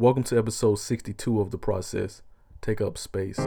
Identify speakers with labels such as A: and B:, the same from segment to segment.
A: Welcome to episode 62 of The Process Take Up Space.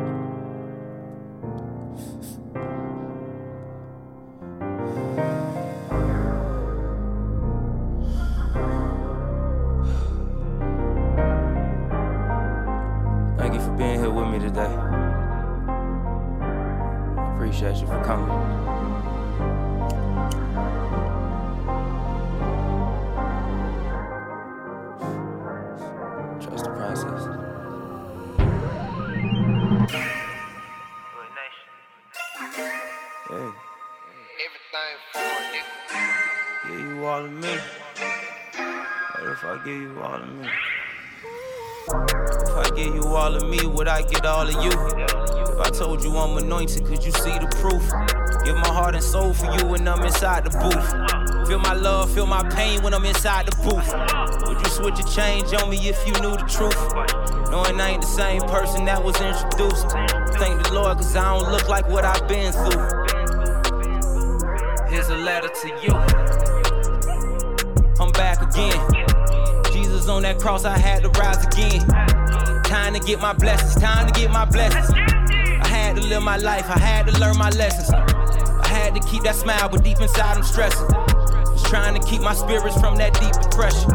B: When I'm inside the booth. Would you switch a change on me if you knew the truth? Knowing I ain't the same person that was introduced. Thank the Lord, cause I don't look like what I've been through. Here's a letter to you. I'm back again. Jesus on that cross, I had to rise again. Time to get my blessings, time to get my blessings. I had to live my life, I had to learn my lessons. I had to keep that smile, but deep inside I'm stressing. Just trying to keep my spirits from that deep depression.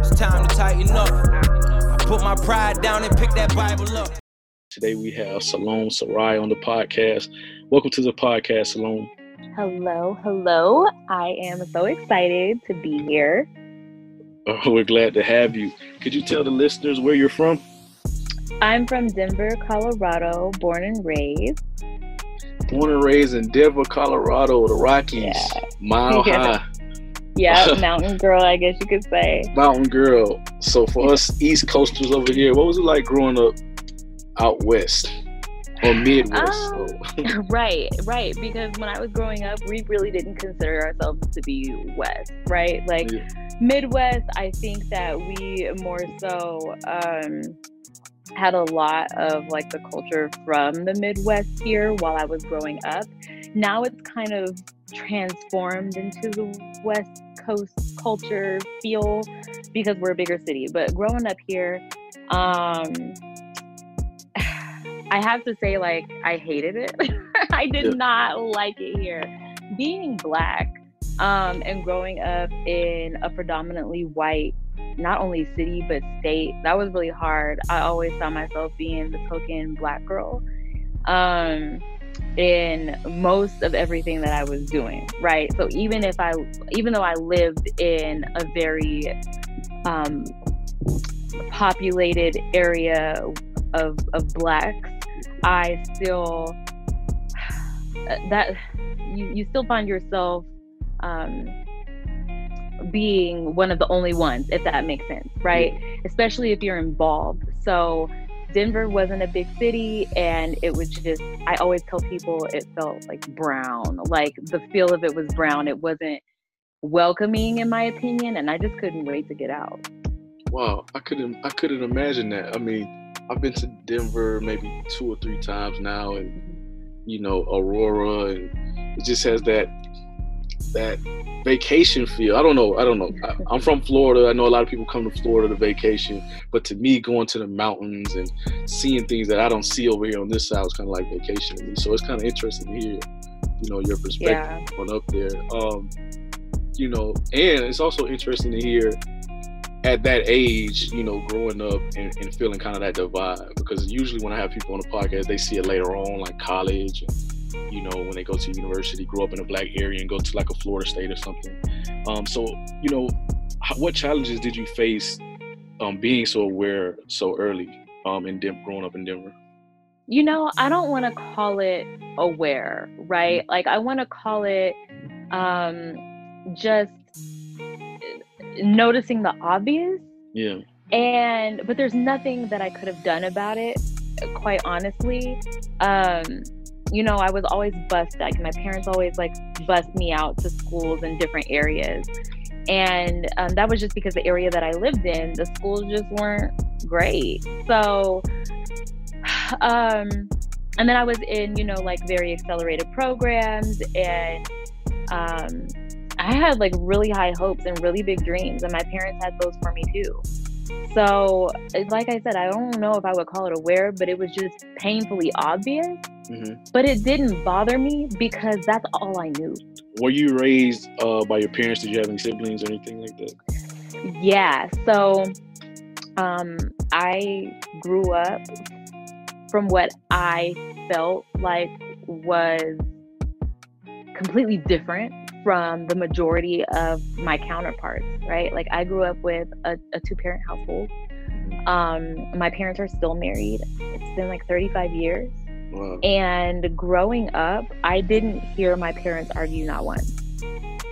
B: It's time to tighten up. I put my pride down and pick that Bible up.
A: Today we have Salóme Syrie on the podcast. Welcome to the podcast, Salóme.
C: Hello, hello. I am so excited to be here.
A: Oh, we're glad to have you. Could you tell the listeners where you're from?
C: I'm from Denver, Colorado, born and raised.
A: Born and raised in Denver, Colorado, the Rockies,
C: Yeah.
A: mile
C: Yeah.
A: high,
C: Yeah, mountain girl, I guess you could say.
A: mountain girl. So for us East Coasters over here, what was it like growing up out west or Midwest?
C: Um, right, right. Because when I was growing up, we really didn't consider ourselves to be West, right? Like
A: Yeah.
C: Midwest, I think that we more so um, had a lot of like the culture from the Midwest here while I was growing up. Now it's kind of transformed into the West Coast culture feel because we're a bigger city. But growing up here, um, I have to say, like, I hated it. I did
A: Yeah.
C: not like it here. Being black um, and growing up in a predominantly white, not only city, but state, that was really hard. I always saw myself being the token black girl um, in most of everything that I was doing, right? So even if I, even though I lived in a very um, populated area of, of blacks, I still that you, you still find yourself um, being one of the only ones, if that makes sense, right? Especially if you're involved. So Denver wasn't a big city, and it was just I always tell people it felt like brown, like the feel of it was brown. It wasn't welcoming, in my opinion, and I just couldn't wait to get out.
A: Wow, I couldn't I couldn't imagine that. I mean, I've been to Denver maybe two or three times now and you know, Aurora and it just has that that vacation feel. I don't know. I don't know. I, I'm from Florida. I know a lot of people come to Florida to vacation, but to me, going to the mountains and seeing things that I don't see over here on this side was kind of like vacation to me. So it's kind of interesting to hear, you know, your perspective
C: Yeah.
A: on up there. Um, you know, and it's also interesting to hear at that age, you know, growing up and, and feeling kind of that divide. Because usually when I have people on the podcast, they see it later on, like college, and you know, when they go to university, grow up in a black area, and go to like a Florida state or something. Um, so you know, what challenges did you face um, being so aware so early um, in Denver, growing up in Denver?
C: you know i don't want to call it aware right like i want to call it um just noticing the obvious
A: Yeah,
C: and but there's nothing that i could have done about it quite honestly um you know i was always bused like my parents always like bust me out to schools in different areas. And um, that was just because the area that i lived in the schools just weren't great. So um and then i was in you know like very accelerated programs and um i had like really high hopes and really big dreams and my parents had those for me too So, like I said, I don't know if I would call it aware, but it was just painfully obvious.
A: Mm-hmm.
C: But it didn't bother me because that's all I knew.
A: Were you raised uh, by your parents? Did you have any siblings or anything like that?
C: Yeah. So, um, I grew up from what I felt like was completely different from the majority of my counterparts, right? Like I grew up with a, a two parent household. Um, my parents are still married. It's been like 35 years.
A: Wow.
C: And growing up, I didn't hear my parents argue not once.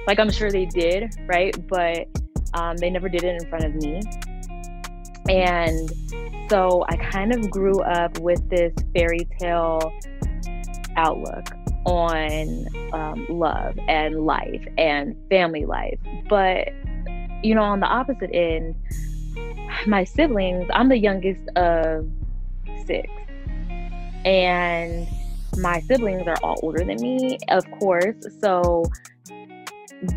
C: Like I'm sure they did, right? But um, they never did it in front of me. And so I kind of grew up with this fairy tale outlook on um, love and life and family life. But, you know, on the opposite end, my siblings, I'm the youngest of six. And my siblings are all older than me, of course. So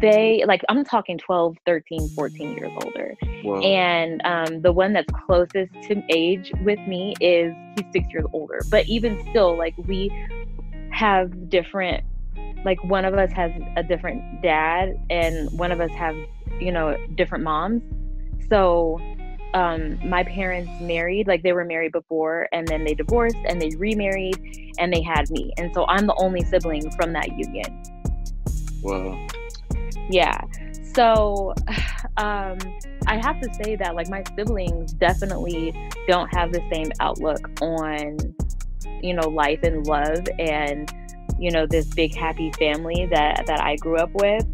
C: they, like, I'm talking 12, 13, 14 years older.
A: Wow.
C: And um, the one that's closest to age with me is he's six years older. But even still, like, we have different like one of us has a different dad and one of us have you know different moms. So um my parents married like they were married before and then they divorced and they remarried and they had me. And so i'm the only sibling from that union.
A: Wow.
C: yeah. So um i have to say that like my siblings definitely don't have the same outlook on you know life and love and you know this big happy family that that I grew up with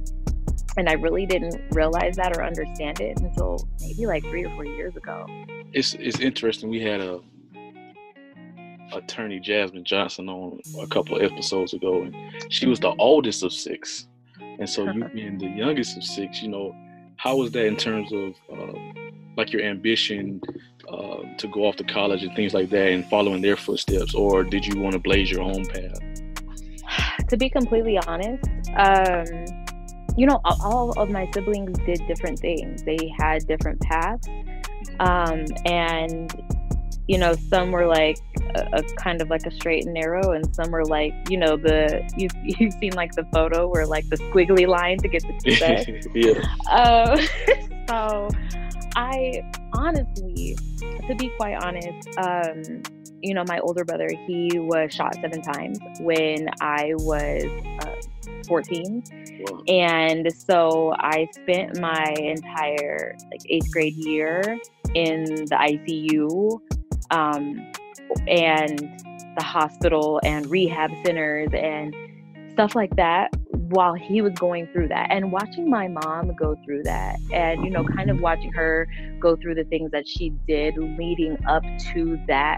C: and I really didn't realize that or understand it until maybe like 3 or 4 years ago.
A: It's it's interesting. We had a attorney Jasmine Johnson on a couple of episodes ago, and she was the oldest of six. And so you being the youngest of six, you know, how was that in terms of uh, like your ambition uh, to go off to college and things like that, and following their footsteps, or did you want to blaze your own path?
C: To be completely honest, um, you know, all- of my siblings did different things. They had different paths, um, and you know, some were like a, a kind of like a straight and narrow, and some were like, you know, the you you've seen like the photo where like the squiggly line to get to success.
A: yeah.
C: Um, so I honestly, to be quite honest, um, you know, my older brother, he was shot seven times when I was uh, 14.
A: Wow.
C: And so I spent my entire like eighth grade year in the ICU um, and the hospital and rehab centers and stuff like that while he was going through that and watching my mom go through that and you know kind of watching her go through the things that she did leading up to that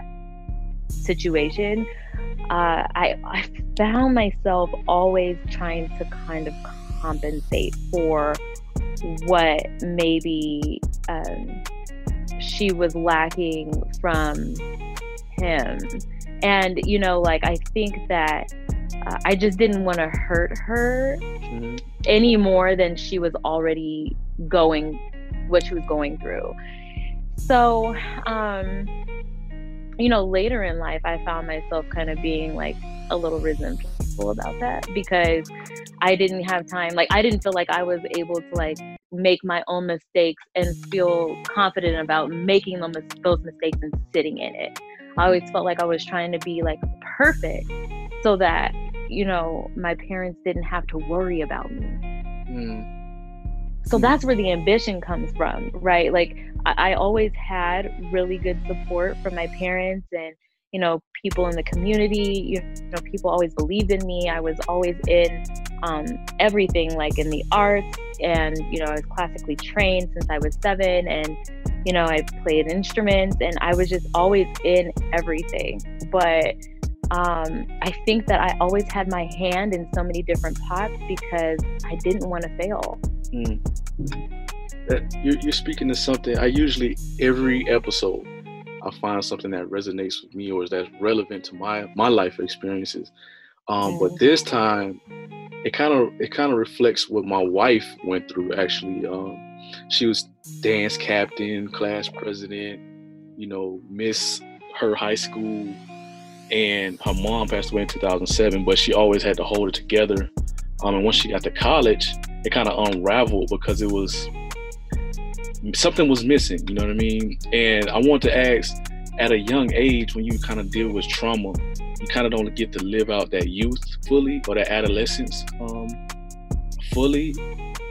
C: situation uh, I, I found myself always trying to kind of compensate for what maybe um, she was lacking from him. And you know like i think that uh, i just didn't want to hurt her
A: Mhm.
C: any more than she was already going what she was going through so um you know later in life i found myself kind of being like a little resentful about that because i didn't have time like i didn't feel like i was able to like make my own mistakes and feel confident about making them, those mistakes and sitting in it i always felt like i was trying to be like perfect so that you know my parents didn't have to worry about me
A: Mm.
C: so
A: Mm.
C: that's where the ambition comes from right like I, I always had really good support from my parents and you know people in the community you know people always believed in me i was always in um, everything like in the arts and you know i was classically trained since i was seven and you know i played instruments and i was just always in everything but um, I think that I always had my hand in so many different pots because I didn't want to fail.
A: Mm. That- You're, you're speaking to something. I usually every episode, I find something that resonates with me or is that's relevant to my my life experiences. Um, But
C: Mm.
A: this time, it kind of it kind of reflects what my wife went through. Actually, um, she was dance captain, class president, you know, miss her high school, and her mom passed away in 2007. But she always had to hold it together. Um, and once she got to college, it kind of unraveled because it was something was missing. You know what I mean? And I want to ask, at a young age, when you kind of deal with trauma, you kind of don't get to live out that youth fully or that adolescence um, fully.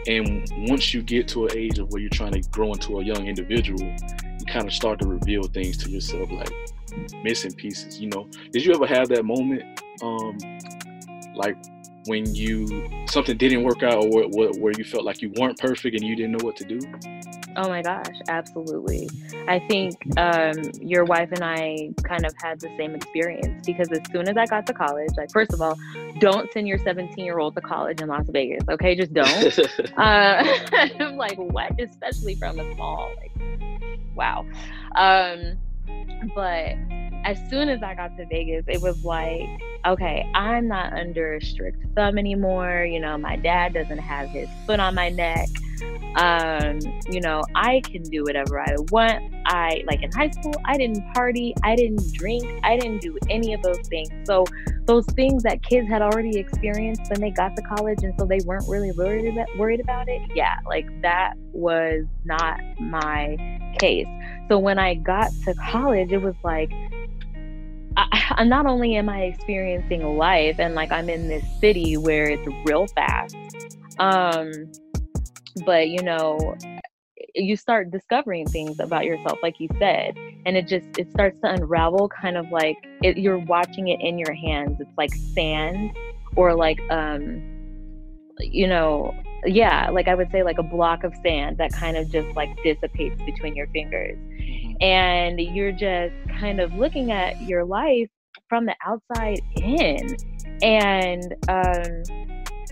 A: And once you get to an age of where you're trying to grow into a young individual, you kind of start to reveal things to yourself, like missing pieces. You know, did you ever have that moment, um, like when you something didn't work out, or where, where you felt like you weren't perfect and you didn't know what to do?
C: Oh my gosh, absolutely. I think um, your wife and I kind of had the same experience because as soon as I got to college, like, first of all, don't send your 17 year old to college in Las Vegas, okay? Just don't. uh, I'm like, what? Especially from a small, like, wow. Um, but as soon as I got to Vegas, it was like, okay, I'm not under strict thumb anymore. You know, my dad doesn't have his foot on my neck. Um, you know, I can do whatever I want. I like in high school, I didn't party, I didn't drink, I didn't do any of those things. So those things that kids had already experienced when they got to college and so they weren't really worried about worried about it. Yeah, like that was not my case. So when I got to college, it was like I, not only am I experiencing life and like I'm in this city where it's real fast, um, but you know you start discovering things about yourself like you said and it just it starts to unravel kind of like it, you're watching it in your hands it's like sand or like um you know yeah like i would say like a block of sand that kind of just like dissipates between your fingers. And you're just kind of looking at your life from the outside in and um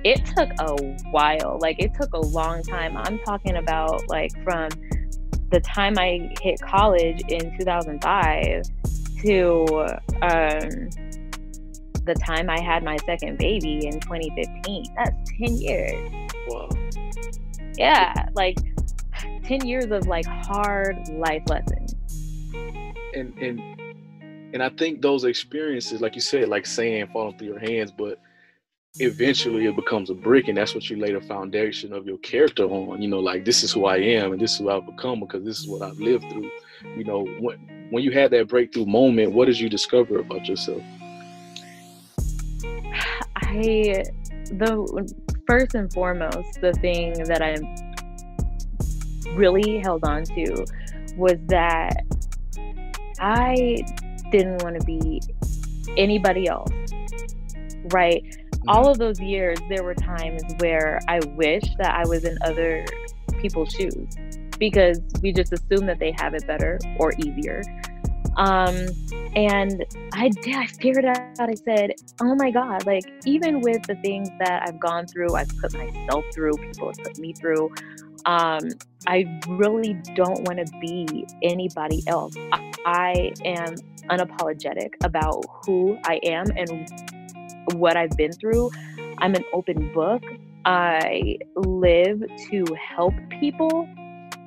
C: it took a while. Like it took a long time. I'm talking about like from the time I hit college in 2005 to um, the time I had my second baby in 2015. That's 10 years.
A: Wow.
C: Yeah, like 10 years of like hard life lessons.
A: And and and I think those experiences, like you said, like sand falling through your hands, but eventually it becomes a brick and that's what you lay the foundation of your character on you know like this is who i am and this is who i've become because this is what i've lived through. You know when when you had that breakthrough moment what did you discover about yourself?
C: I the first and foremost the thing that i really held on to was that i didn't want to be anybody else right all mm-hmm. of those years, there were times where I wish that I was in other people's shoes because we just assume that they have it better or easier. Um, and I did, I figured out, I said, oh my God, like even with the things that I've gone through, I've put myself through, people have put me through. Um, I really don't want to be anybody else. I am unapologetic about who I am and what I've been through. I'm an open book. I live to help people.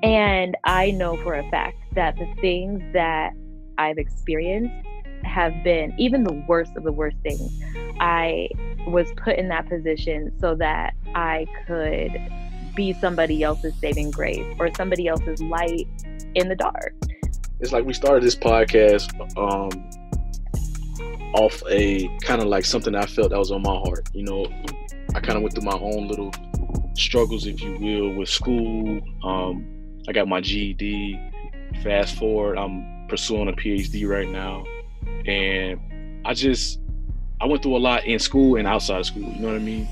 C: And I know for a fact that the things that I've experienced have been even the worst of the worst things. I was put in that position so that I could be somebody else's saving grace or somebody else's light in the dark.
A: It's like we started this podcast um, off a kind of like something I felt that was on my heart. You know, I kind of went through my own little struggles, if you will, with school. Um, I got my GED. Fast forward, I'm pursuing a PhD right now, and I just I went through a lot in school and outside of school. You know what I mean?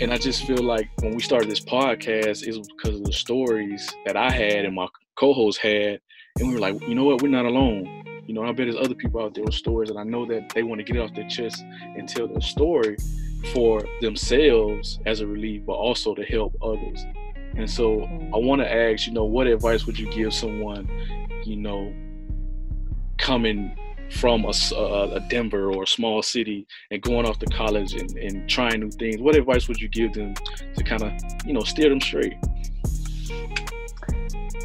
A: And I just feel like when we started this podcast, it was because of the stories that I had and my co-host had, and we were like, you know what, we're not alone you know, I bet there's other people out there with stories, and I know that they want to get it off their chest and tell their story for themselves as a relief, but also to help others. And so I mm-hmm. want to ask, you know, what advice would you give someone, you know, coming from a Denver or a small city and going off to college and, and trying new things, what advice would you give them to kind of, you know, steer them straight?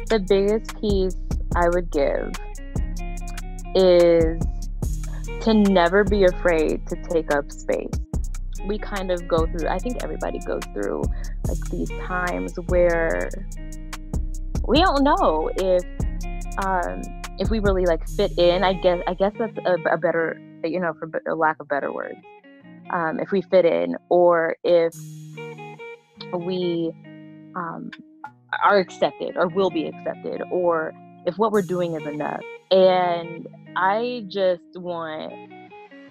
C: the biggest piece I would give is to never be afraid to take up space. We kind of go through, I think everybody goes through like these times where we don't know if um, if we really like fit in. I guess I guess that's a, a better, you know, for a lack of better words. Um, if we fit in, or if we um, are accepted or will be accepted or if what we're doing is enough. And I just want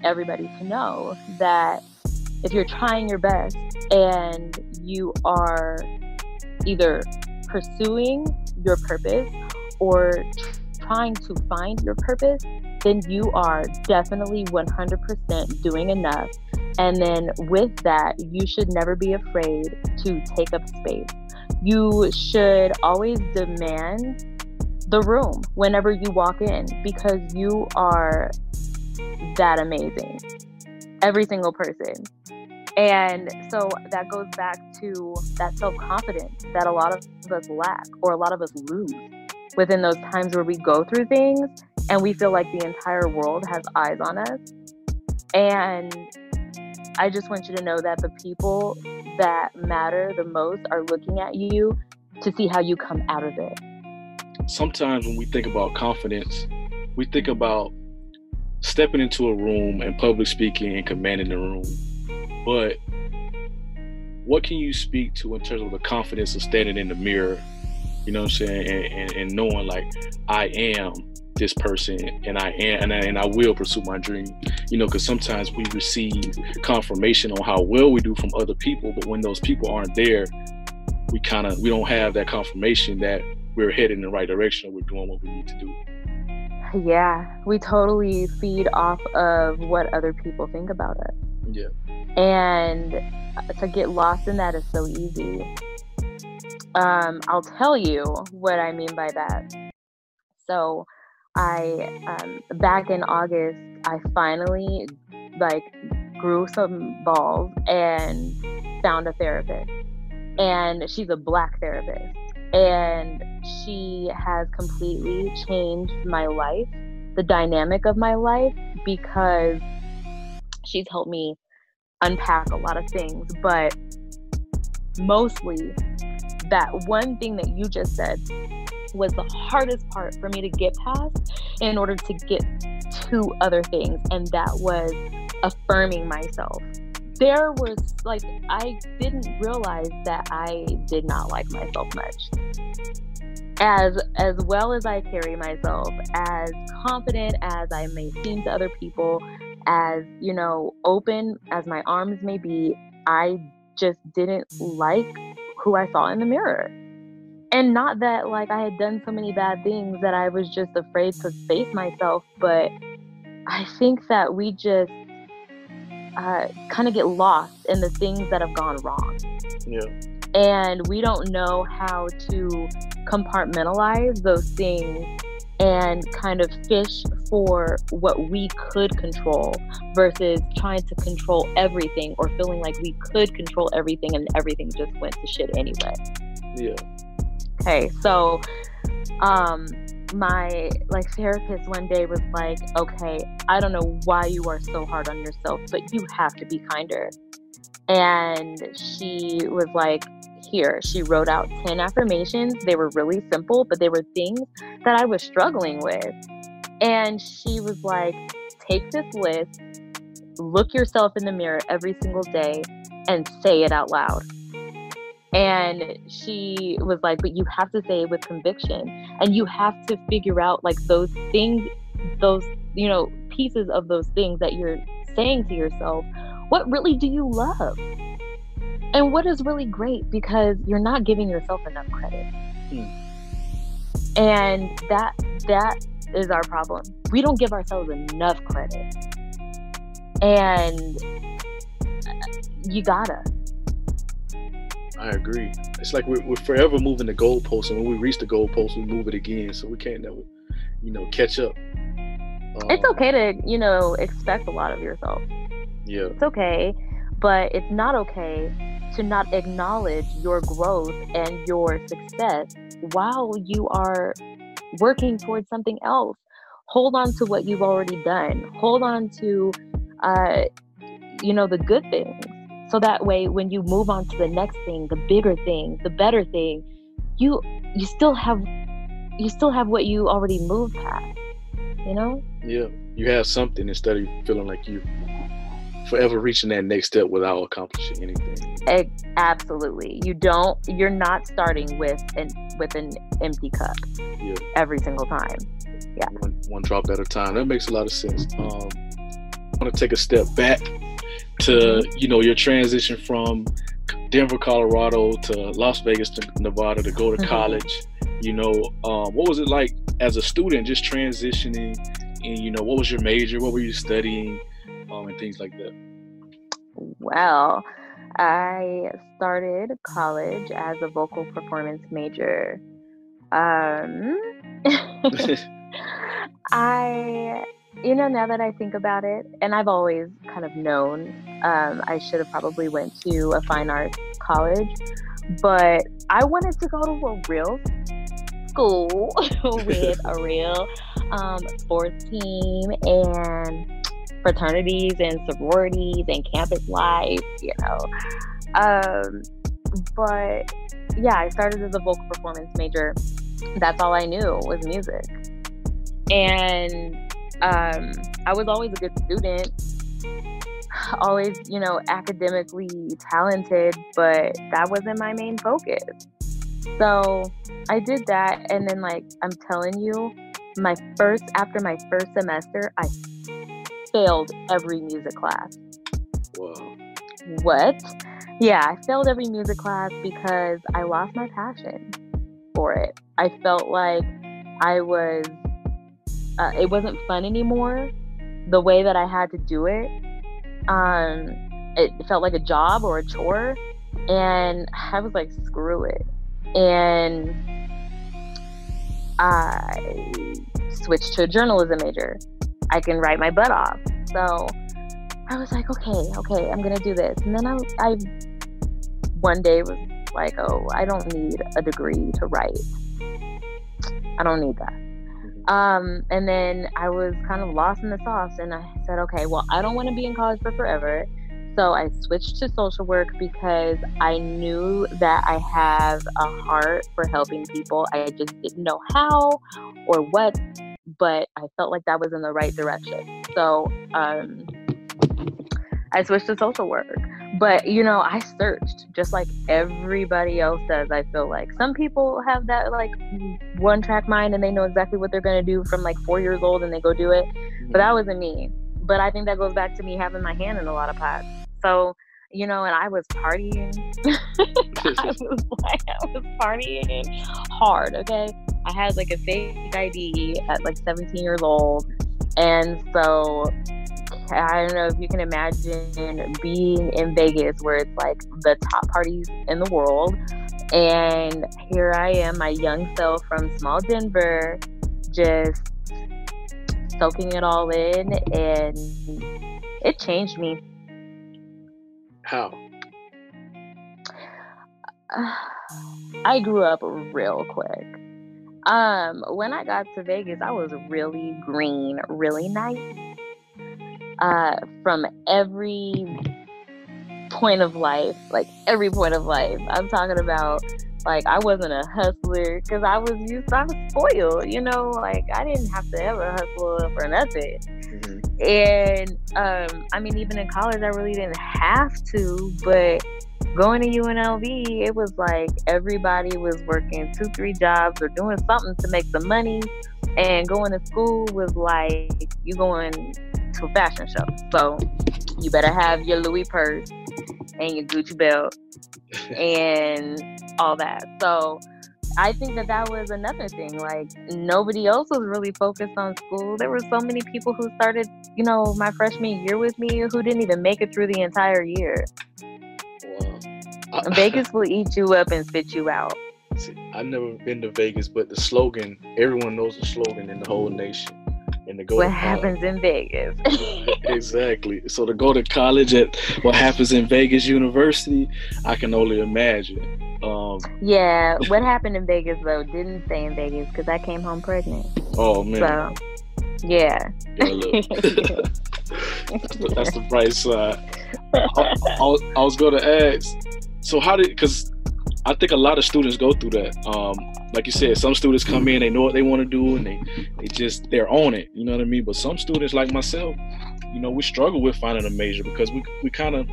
C: everybody to know that if you're trying your best and you are either pursuing your purpose or trying to find your purpose, then you are definitely 100% doing enough. And then with that, you should never be afraid to take up space you should always demand the room whenever you walk in because you are that amazing. Every single person. And so that goes back to that self confidence that a lot of us lack or a lot of us lose within those times where we go through things and we feel like the entire world has eyes on us. And I just want you to know that the people that matter the most are looking at you to see how you come out of it.
A: Sometimes when we think about confidence, we think about stepping into a room and public speaking and commanding the room. But what can you speak to in terms of the confidence of standing in the mirror, you know what I'm saying, and, and, and knowing like I am this person and I am and I, and I will pursue my dream. You know, because sometimes we receive confirmation on how well we do from other people, but when those people aren't there, we kind of we don't have that confirmation that we're heading in the right direction we're doing what we need to do.
C: Yeah, we totally feed off of what other people think about us.
A: Yeah.
C: And to get lost in that is so easy. Um, I'll tell you what I mean by that. So, I um, back in August, I finally like grew some balls and found a therapist, and she's a black therapist, and she has completely changed my life, the dynamic of my life, because she's helped me unpack a lot of things, but mostly that one thing that you just said was the hardest part for me to get past in order to get to other things and that was affirming myself. There was like i didn't realize that i did not like myself much as as well as i carry myself as confident as i may seem to other people as you know open as my arms may be i just didn't like who i saw in the mirror and not that like I had done so many bad things that I was just afraid to face myself, but I think that we just uh, kind of get lost in the things that have gone wrong.
A: Yeah.
C: And we don't know how to compartmentalize those things and kind of fish for what we could control versus trying to control everything or feeling like we could control everything and everything just went to shit anyway.
A: Yeah.
C: Okay, so um my like therapist one day was like, "Okay, I don't know why you are so hard on yourself, but you have to be kinder." And she was like, "Here." She wrote out 10 affirmations. They were really simple, but they were things that I was struggling with. And she was like, "Take this list, look yourself in the mirror every single day and say it out loud." and she was like but you have to say it with conviction and you have to figure out like those things those you know pieces of those things that you're saying to yourself what really do you love and what is really great because you're not giving yourself enough credit
A: Hmm.
C: and that that is our problem we don't give ourselves enough credit and you gotta
A: I agree. It's like we're, we're forever moving the goalpost, and when we reach the goalpost, we move it again. So we can't never, you know, catch up.
C: it's
A: Um,
C: okay to you know expect a lot of yourself
A: Yeah,
C: it's okay but it's not okay to not acknowledge your growth and your success while you are working towards something else. Hold on to what you've already done. Hold on to uh you know the good things. So that way when you move on to the next thing the bigger thing the better thing you you still have you still have what you already moved past you know?
A: Yeah. You have something instead of feeling like you forever reaching that next step without accomplishing anything.
C: E- absolutely you don't you're not starting with an with an empty cup
A: Yeah.
C: every single time
A: one, one drop at a time. That makes a lot of sense. Um, I want to take a step back to you know your transition from Denver, Colorado to Las Vegas, to Nevada to go to
C: Mhm.
A: college. You know, um, what was it like as a student just transitioning? And you know, what was your major? What were you studying? Um, and things like that.
C: Well, I started college as a vocal performance major. Um, I, you know, now that I think about it, and I've always kind of known, um, I should have probably went to a fine arts college, but I wanted to go to a real school with a real um, sports team and fraternities and sororities and campus life, you know. Um, but yeah, I started as a vocal performance major. That's all I knew was music. And um, I was always a good student, always, you know, academically talented, but that wasn't my main focus. So I did that. And then, like, I'm telling you, my first, after my first semester, I failed every music class.
A: Wow.
C: What? Yeah, I failed every music class because I lost my passion for it. I felt like I was, uh, it wasn't fun anymore the way that I had to do it. Um, it felt like a job or a chore. And I was like, screw it. And I switched to a journalism major. I can write my butt off. So I was like, okay, okay, I'm gonna do this. And then I, I one day was like, oh, I don't need a degree to write. I don't need that. Um, and then I was kind of lost in the sauce, and I said, okay, well, I don't want to be in college for forever. So I switched to social work because I knew that I have a heart for helping people. I just didn't know how or what, but I felt like that was in the right direction. So um, I switched to social work. But you know, I searched just like everybody else does. I feel like some people have that like one track mind and they know exactly what they're gonna do from like four years old and they go do it. But that wasn't me. But I think that goes back to me having my hand in a lot of pots. So you know, and I was partying. I was like, I was partying hard. Okay, I had like a fake ID at like 17 years old, and so I don't know if you can imagine being in Vegas where it's like the top parties in the world. And here I am, my young self from small Denver, just soaking it all in. And it changed me.
A: How?
C: I grew up real quick. Um, when I got to Vegas, I was really green, really nice. Uh, from every point of life, like every point of life. I'm talking about like I wasn't a hustler because I was used. I was spoiled, you know. Like I didn't have to ever hustle for nothing.
A: Mhm.
C: And um, I mean, even in college, I really didn't have to. But going to UNLV, it was like everybody was working two, three jobs or doing something to make some money. And going to school was like you going to a fashion show. So you better have your Louis purse and your Gucci belt and all that. So I think that that was another thing. Like nobody else was really focused on school. There were so many people who started, you know, my freshman year with me who didn't even make it through the entire year. Vegas will eat you up and spit you out.
A: See, I've never been to Vegas, but the slogan, everyone knows the slogan in the whole nation. And to go
C: what
A: to
C: happens in Vegas.
A: exactly. So to go to college at what happens in Vegas University, I can only imagine. Um,
C: yeah, what happened in Vegas though didn't stay in Vegas because I came home pregnant.
A: oh man,
C: So, yeah.
A: Yeah, that's, the, that's the bright side. I, I I was going to ask. So how did? Because I think a lot of students go through that. Um, like you said, some students come in, they know what they want to do, and they they just they're on it. You know what I mean? But some students, like myself, you know, we struggle with finding a major because we we kind of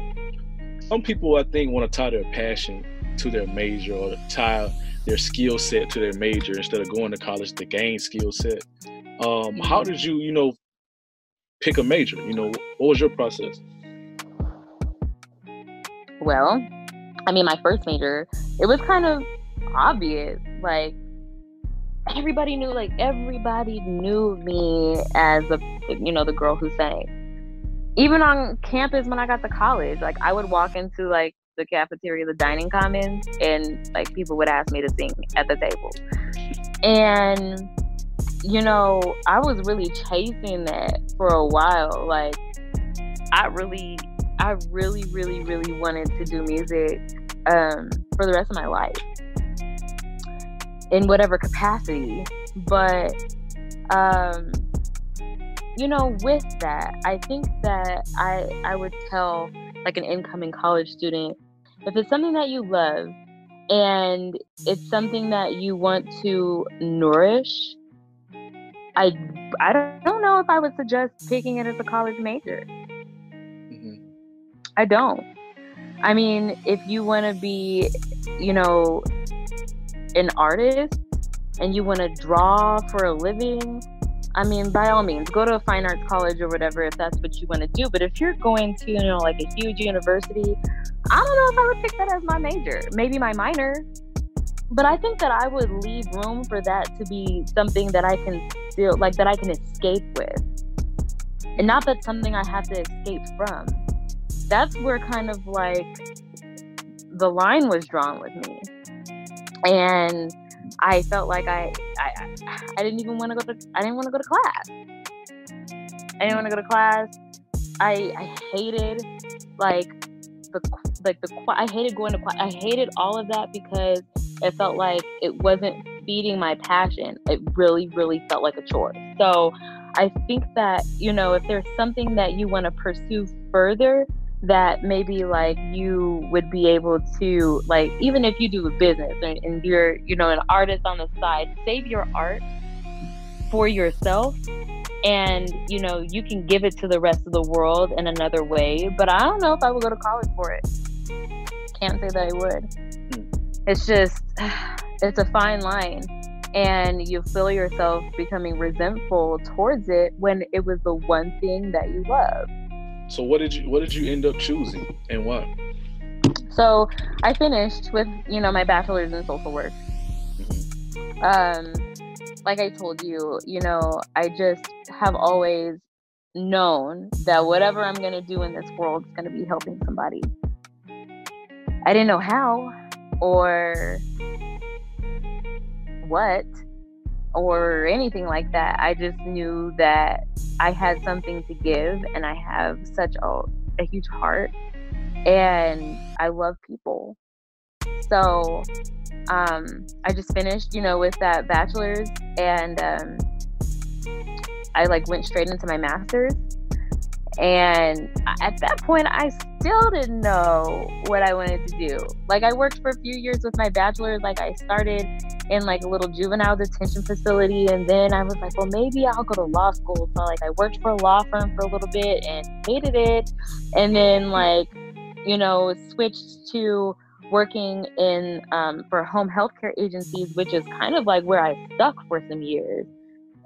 A: some people I think want to tie their passion to their major or tie their skill set to their major instead of going to college to gain skill set. Um, how did you, you know, pick a major? You know, what was your process?
C: Well, I mean, my first major, it was kind of obvious. Like, everybody knew, like, everybody knew me as a, you know, the girl who sang. Even on campus when I got to college, like, I would walk into, like, the cafeteria, the dining commons, and, like, people would ask me to sing at the table. And, you know, I was really chasing that for a while. Like, I really I really, really, really wanted to do music um, for the rest of my life in whatever capacity. But, um, you know, with that, I think that I, I would tell like an incoming college student if it's something that you love and it's something that you want to nourish, I, I don't, know if I would suggest picking it as a college major. I don't. I mean, if you want to be, you know, an artist and you want to draw for a living, I mean, by all means, go to a fine arts college or whatever if that's what you want to do. But if you're going to, you know, like a huge university, I don't know if I would pick that as my major. Maybe my minor. But I think that I would leave room for that to be something that I can still, like, that I can escape with. And not that something I have to escape from that's where kind of like the line was drawn with me. And i felt like i i, I didn't even want to go to i didn't want to go to class. I didn't want to go to class. I i hated like the like the i hated going to class i hated all of that because it felt like it wasn't feeding my passion. It really really felt like a chore. So i think that you know if there's something that you want to pursue further that maybe like you would be able to like even if you do a business and, and you're you know an artist on the side save your art for yourself and you know you can give it to the rest of the world in another way but i don't know if i would go to college for it. Can't say that i would. Hmm. It's just it's a fine line and you feel yourself becoming resentful towards it when it was the one thing that you love
A: So what did you what did you end up choosing and why?
C: So I finished with, you know, my bachelor's in social work. Um, like I told you, you know, I just have always known that whatever I'm gonna do in this world is gonna be helping somebody. I didn't know how or what or anything like that. I just knew that I had something to give and I have such a, a huge heart and I love people. So um, I just finished, you know, with that bachelor's and um, I like went straight into my master's. And at that point, I still didn't know what I wanted to do. Like, I worked for a few years with my bachelor's. Like, I started in like a little juvenile detention facility, and then I was like, well, maybe I'll go to law school. So, like, I worked for a law firm for a little bit and hated it. And then, like, you know, switched to working in um, for home healthcare agencies, which is kind of like where I stuck for some years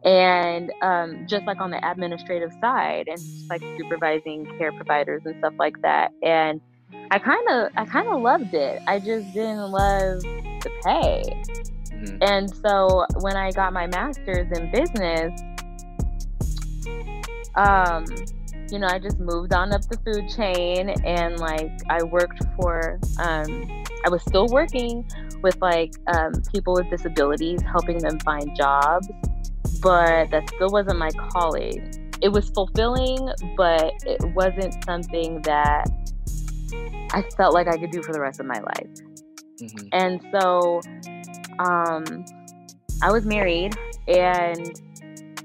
C: and um, just like on the administrative side and just like supervising care providers and stuff like that and i kind of i kind of loved it i just didn't love the pay
A: Mhm.
C: and so when i got my master's in business um you know i just moved on up the food chain and like i worked for um i was still working with like um, people with disabilities helping them find jobs but that still wasn't my calling. It was fulfilling, but it wasn't something that I felt like I could do for the rest of my life. Mm-hmm. And so um, I was married and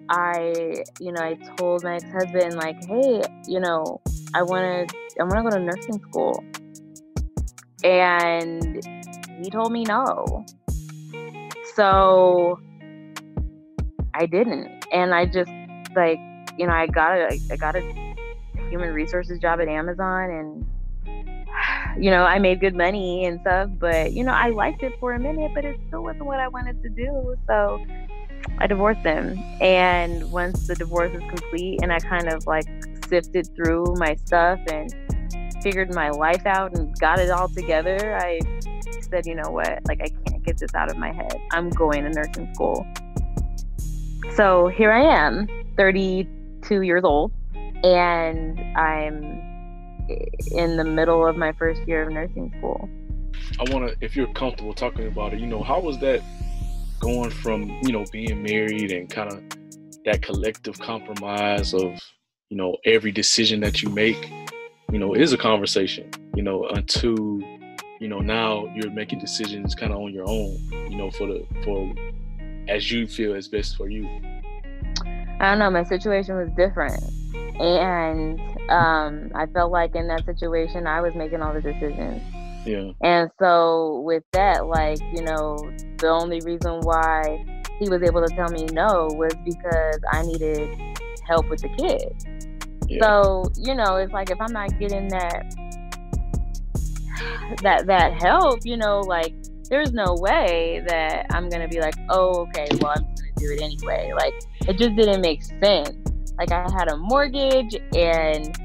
C: I, you know, I told my ex-husband like, "Hey, you know, I want to I want to go to nursing school." And he told me no. So I didn't. And I just like, you know, I got a I got a human resources job at Amazon and you know, I made good money and stuff, but you know, I liked it for a minute, but it still wasn't what I wanted to do. So I divorced him. And once the divorce was complete and I kind of like sifted through my stuff and figured my life out and got it all together, I said, you know what? Like, I can't get this out of my head. I'm going to nursing school. So here I am, 32 years old, and I'm in the middle of my first year of nursing school.
A: I want to, if you're comfortable talking about it, you know, how was that going from you know being married and kind of that collective compromise of you know every decision that you make you know is a conversation you know until you know now you're making decisions kind of on your own you know for the for as you feel is best for you
C: i don't know my situation was different and um i felt like in that situation i was making all the decisions
A: yeah.
C: And so with that, like, you know, the only reason why he was able to tell me no was because I needed help with the kids. Yeah. So, you know, it's like if I'm not getting that that that help, you know, like there's no way that I'm gonna be like, oh, okay, well I'm gonna do it anyway. Like it just didn't make sense. Like I had a mortgage and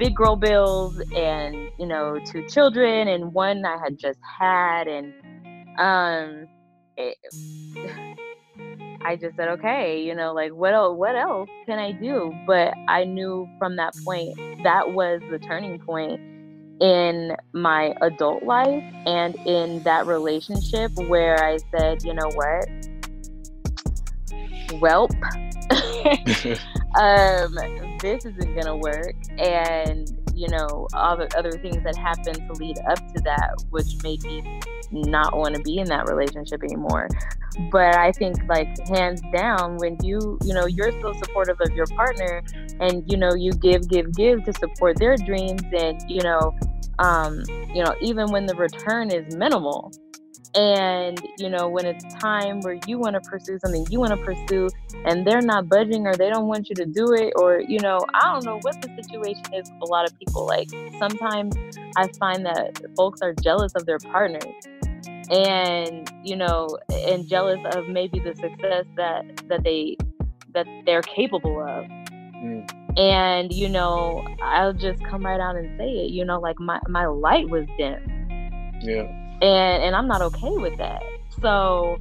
C: big girl bills and you know two children and one i had just had and um it, i just said okay you know like what else what else can i do? But i knew from that point that was the turning point in my adult life and in that relationship where i said you know what? Welp um, this isn't gonna work, and you know all the other things that happened to lead up to that, which made me not want to be in that relationship anymore. But I think like hands down, when you you know you're so supportive of your partner, and you know you give give give to support their dreams, and you know um, you know even when the return is minimal and, you know, when it's time where you want to pursue something you want to pursue and they're not budging or they don't want you to do it, or, you know, I don't know what the situation is with a lot of people. Like sometimes I find that folks are jealous of their partners and, you know, and jealous of maybe the success that, that they, that they're capable of. Mm and you know i'll just come right out and say it you know like my, my light was dim
A: yeah
C: and and I'm not okay with that. So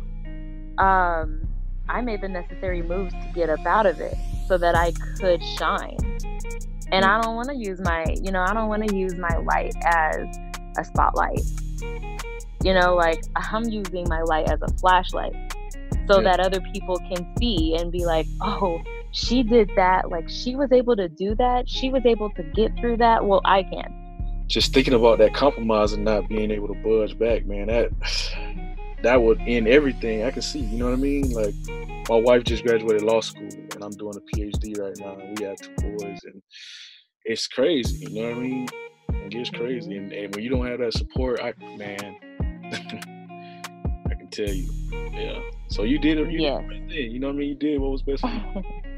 C: um, I made the necessary moves to get up out of it so that I could shine. And I don't want to use my, you know, I don't want to use my light as a spotlight. You know, like I'm using my light as a flashlight so yeah. that other people can see and be like, oh, she did that. Like she was able to do that. She was able to get through that. Well, I can
A: just thinking about that compromise and not being able to budge back, man, that that would end everything. I can see, you know what I mean? Like my wife just graduated law school and I'm doing a PhD right now and we have two boys and it's crazy, you know what I mean? It gets crazy. And, and when you don't have that support, I man I can tell you. Yeah. So you did it, you yeah. did right. You know what I mean? You did what was best for you.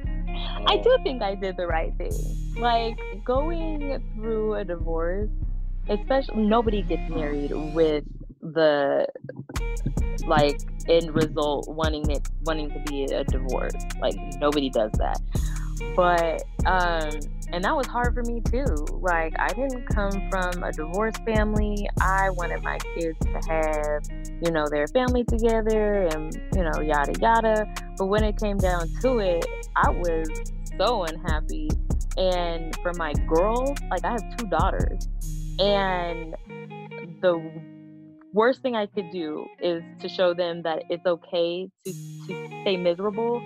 C: I do think I did the right thing. Like going through a divorce, especially nobody gets married with the like end result wanting it wanting to be a divorce. Like nobody does that. But um and that was hard for me too. Like I didn't come from a divorced family. I wanted my kids to have, you know, their family together and, you know, yada yada. But when it came down to it, I was so unhappy. And for my girls, like I have two daughters. And the worst thing I could do is to show them that it's okay to, to stay miserable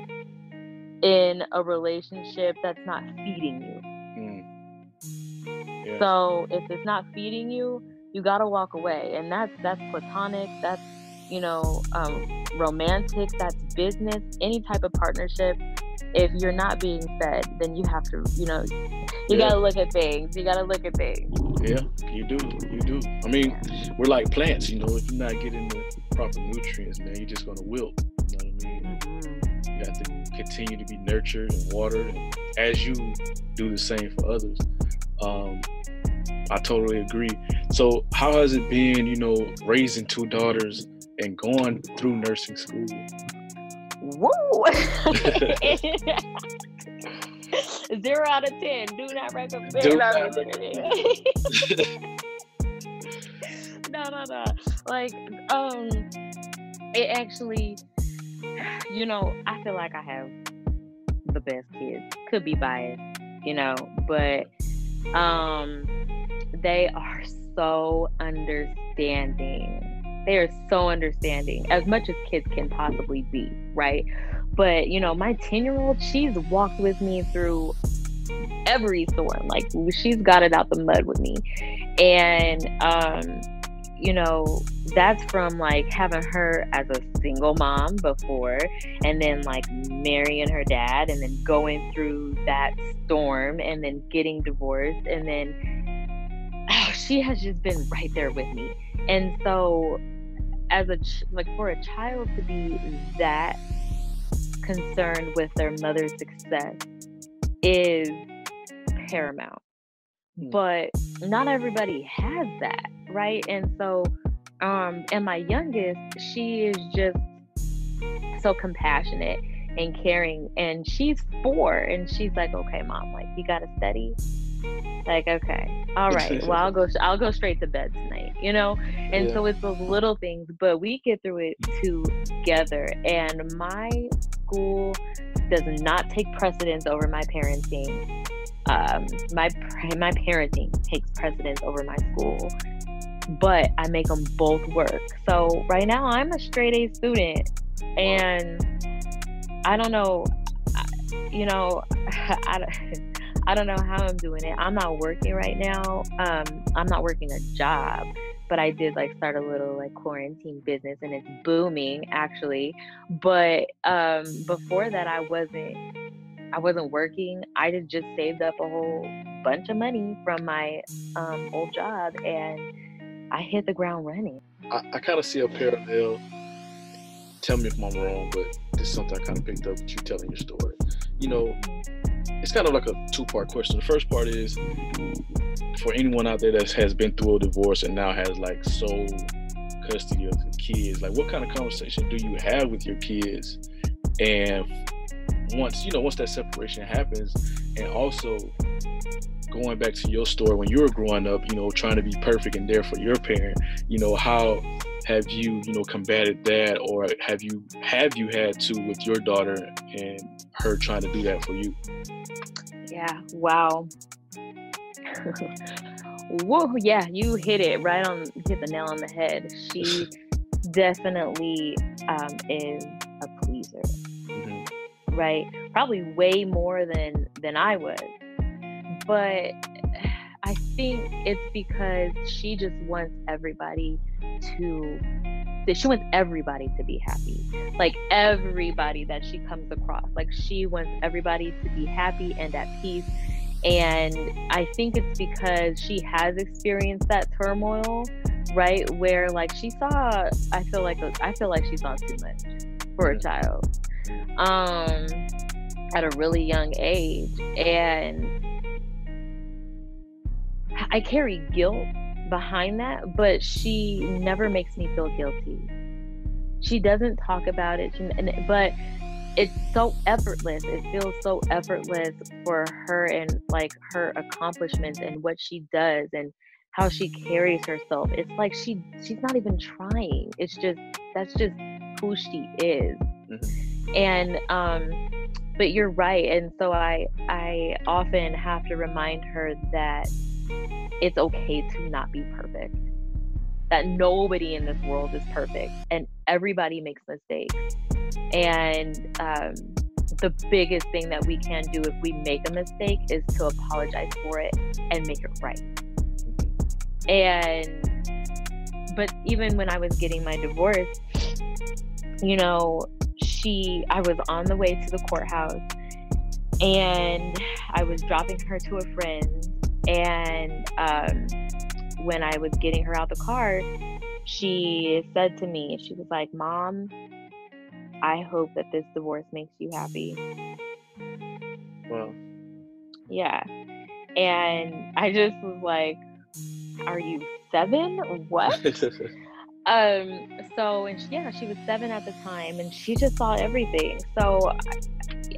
C: in a relationship that's not feeding you.
A: Mm. Yeah.
C: So if it's not feeding you, you gotta walk away, and that's that's platonic. That's you know um, romantic. That's business. Any type of partnership. If you're not being fed, then you have to, you know, you
A: Yeah.
C: gotta look at things. You gotta look at things.
A: Yeah, you do. You do. I mean, we're like plants, you know, if you're not getting the proper nutrients, man, you're just gonna wilt. You know what I mean?
C: Mhm.
A: You have to continue to be nurtured and watered and as you do the same for others. Um, I totally agree. So how has it been, you know, raising two daughters and going through nursing school?
C: Woo! Zero out of ten. Do not recommend.
A: Do
C: No,
A: not
C: no, no, no. Like, um, it actually, you know, I feel like I have the best kids. Could be biased, you know, but um, they are so understanding. They are so understanding, as much as kids can possibly be, right? But you know, my 10 year old, she's walked with me through every storm. Like she's got it out the mud with me. And um, you know, that's from like having her as a single mom before and then like marrying her dad and then going through that storm and then getting divorced and then oh, she has just been right there with me. And so as a ch- like for a child to be that concerned with their mother's success is paramount.
A: Hmm.
C: But not everybody has that, right? And so um and my youngest, she is just so compassionate and caring and she's 4 and she's like, "Okay, mom, like you got to study." Like, "Okay. All right. Well, I'll go I'll go straight to bed tonight." You know? And
A: Yeah.
C: so it's those little things, but we get through it together. And my school does not take precedence over my parenting. Um, my my parenting takes precedence over my school, but I make them both work. So right now I'm a straight A student, and I don't know, you know, I. I don't know how I'm doing it. I'm not working right now. Um, I'm not working a job, but I did like start a little like quarantine business and it's booming actually. But um before that I wasn't I wasn't working. I just just saved up a whole bunch of money from my um old job and I hit the ground running.
A: I, I kind of see a parallel. Tell me if I'm wrong, but this is something I kind of picked up with you telling your story. You know, it's kind of like a two part question. The first part is for anyone out there that has been through a divorce and now has like sole custody of the kids, like what kind of conversation do you have with your kids? And once, you know, once that separation happens, and also going back to your story when you were growing up, you know, trying to be perfect and there for your parent, you know, how have you, you know, combated that or have you have you had to with your daughter and her trying to do that for you?
C: Yeah. Wow. Whoa, yeah, you hit it right on hit the nail on the head. She definitely um, is a pleaser. Right? Probably way more than than I was. But I think it's because she just wants everybody to that she wants everybody to be happy. Like everybody that she comes across. Like she wants everybody to be happy and at peace. And I think it's because she has experienced that turmoil, right? Where like she saw I feel like I feel like she saw too much for a child. Um at a really young age. And I carry guilt behind that, but she never makes me feel guilty. She doesn't talk about it, and, but it's so effortless. It feels so effortless for her and like her accomplishments and what she does and how she carries herself. It's like she she's not even trying. It's just that's just who she is.
A: Mhm.
C: And um but you're right and so I I often have to remind her that it's okay to not be perfect. That nobody in this world is perfect and everybody makes mistakes. And um, the biggest thing that we can do if we make a mistake is to apologize for it and make it right. And but even when I was getting my divorce, you know, she I was on the way to the courthouse and I was dropping her to a friend and um, when I was getting her out of the car, she said to me, she was like, "Mom, I hope that this divorce makes you happy."
A: Well,
C: Yeah. And I just was like, "Are you 7? What?" um so and she, yeah she was seven at the time and she just saw everything. So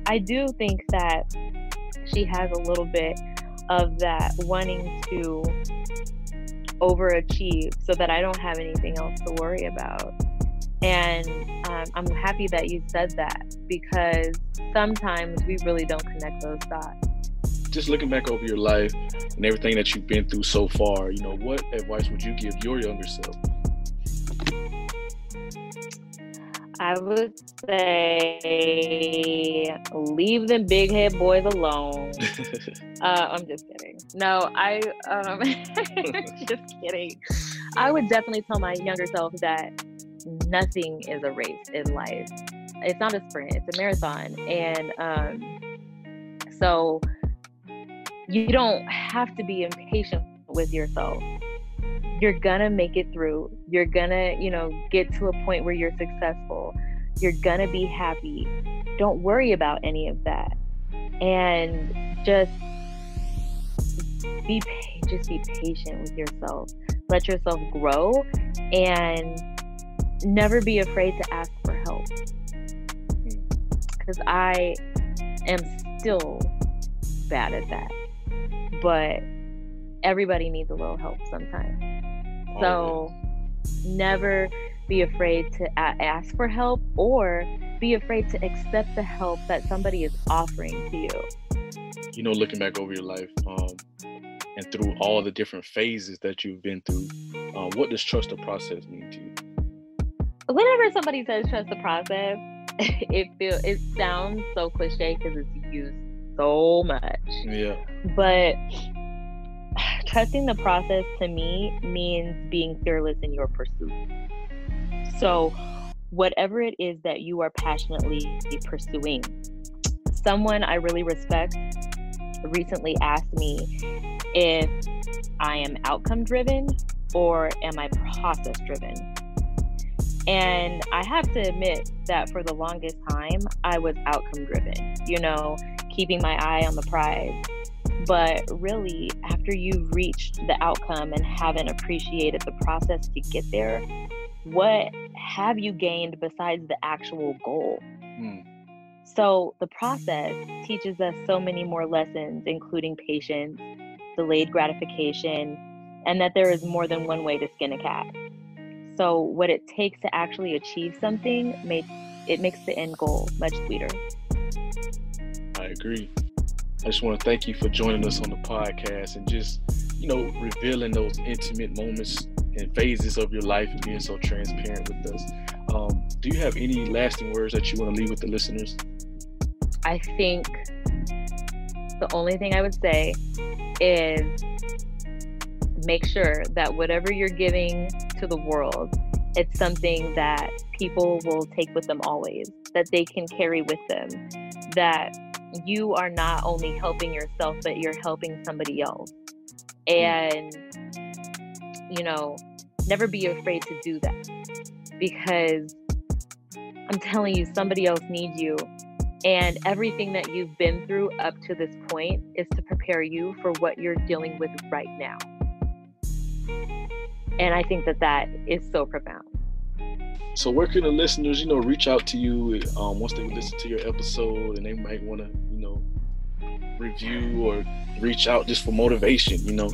C: I, I do think that she has a little bit of that wanting to overachieve so that i don't have anything else to worry about. And um, i'm happy that you said that because sometimes we really don't connect those dots.
A: Just looking back over your life and everything that you've been through so far, you know, what advice would you give your younger self?
C: I would say leave them big head boys alone. Uh, I'm just kidding. No, I um, just kidding. I would definitely tell my younger self that nothing is a race in life. It's not a sprint; it's a marathon, and um, so you don't have to be impatient with yourself you're gonna make it through. You're gonna you know get to a point where you're successful. You're gonna be happy. Don't worry about any of that. And just be just be patient with yourself. Let yourself grow and never be afraid to ask for help. Hmm. Because i am still bad at that. But everybody needs a little help sometimes so never be afraid to ask for help or be afraid to accept the help that somebody is offering to you.
A: you know, looking back over your life um, and through all the different phases that you've been through, um, what does trust the process mean to you?
C: Whenever somebody says trust the process, it feel it sounds so cliche because it's used so much.
A: Yeah.
C: But trusting the process to me means being fearless in your pursuit. So, whatever it is that you are passionately pursuing, someone I really respect recently asked me if I am outcome driven or am I process driven. And I have to admit that for the longest time, I was outcome driven, you know, keeping my eye on the prize. But really, after you've reached the outcome and haven't appreciated the process to get there, what have you gained besides the actual goal?
A: Hmm.
C: So, the process teaches us so many more lessons, including patience, delayed gratification, and that there is more than one way to skin a cat. So, what it takes to actually achieve something makes it makes the end goal much sweeter.
A: I agree. I just want to thank you for joining us on the podcast and just, you know, revealing those intimate moments and phases of your life and being so transparent with us. Um, do you have any lasting words that you want to leave with the listeners?
C: I think the only thing I would say is make sure that whatever you're giving to the world, it's something that people will take with them always, that they can carry with them, that you are not only helping yourself, but you're helping somebody else. And, you know, never be afraid to do that because I'm telling you, somebody else needs you. And everything that you've been through up to this point is to prepare you for what you're dealing with right now. And I think that that is so profound.
A: So where can the listeners, you know, reach out to you um, once they listen to your episode and they might want to, you know, review or reach out just for motivation, you know,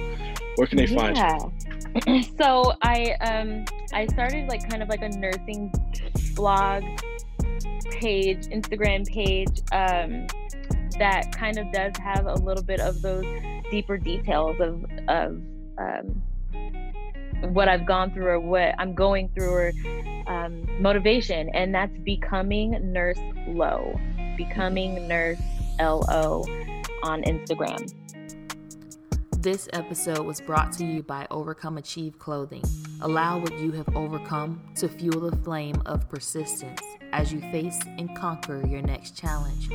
A: where can they find you?
C: yeah. so I um I started like kind of like a nursing blog page, Instagram page, um, that kind of does have a little bit of those deeper details of of um, what I've gone through or what I'm going through or um, motivation, and that's becoming nurse low. Becoming Nurse LO on Instagram.
D: This episode was brought to you by Overcome Achieve Clothing. Allow what you have overcome to fuel the flame of persistence as you face and conquer your next challenge.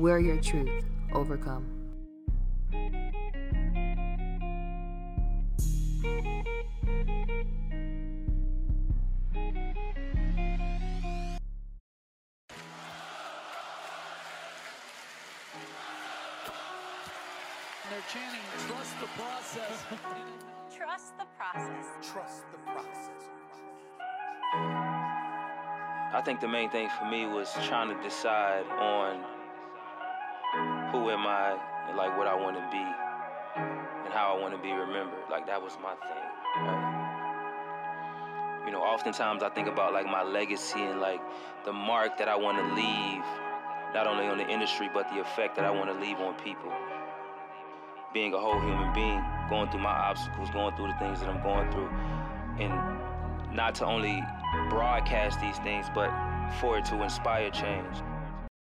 D: Wear your truth, overcome.
E: They're trust the process.
F: Trust the process.
E: trust the process.
B: I think the main thing for me was trying to decide on who am I and like what I want to be and how I want to be remembered. Like that was my thing. Right? You know, oftentimes I think about like my legacy and like the mark that I want to leave, not only on the industry but the effect that I want to leave on people. Being a whole human being, going through my obstacles, going through the things that I'm going through, and not to only broadcast these things, but for it to inspire change.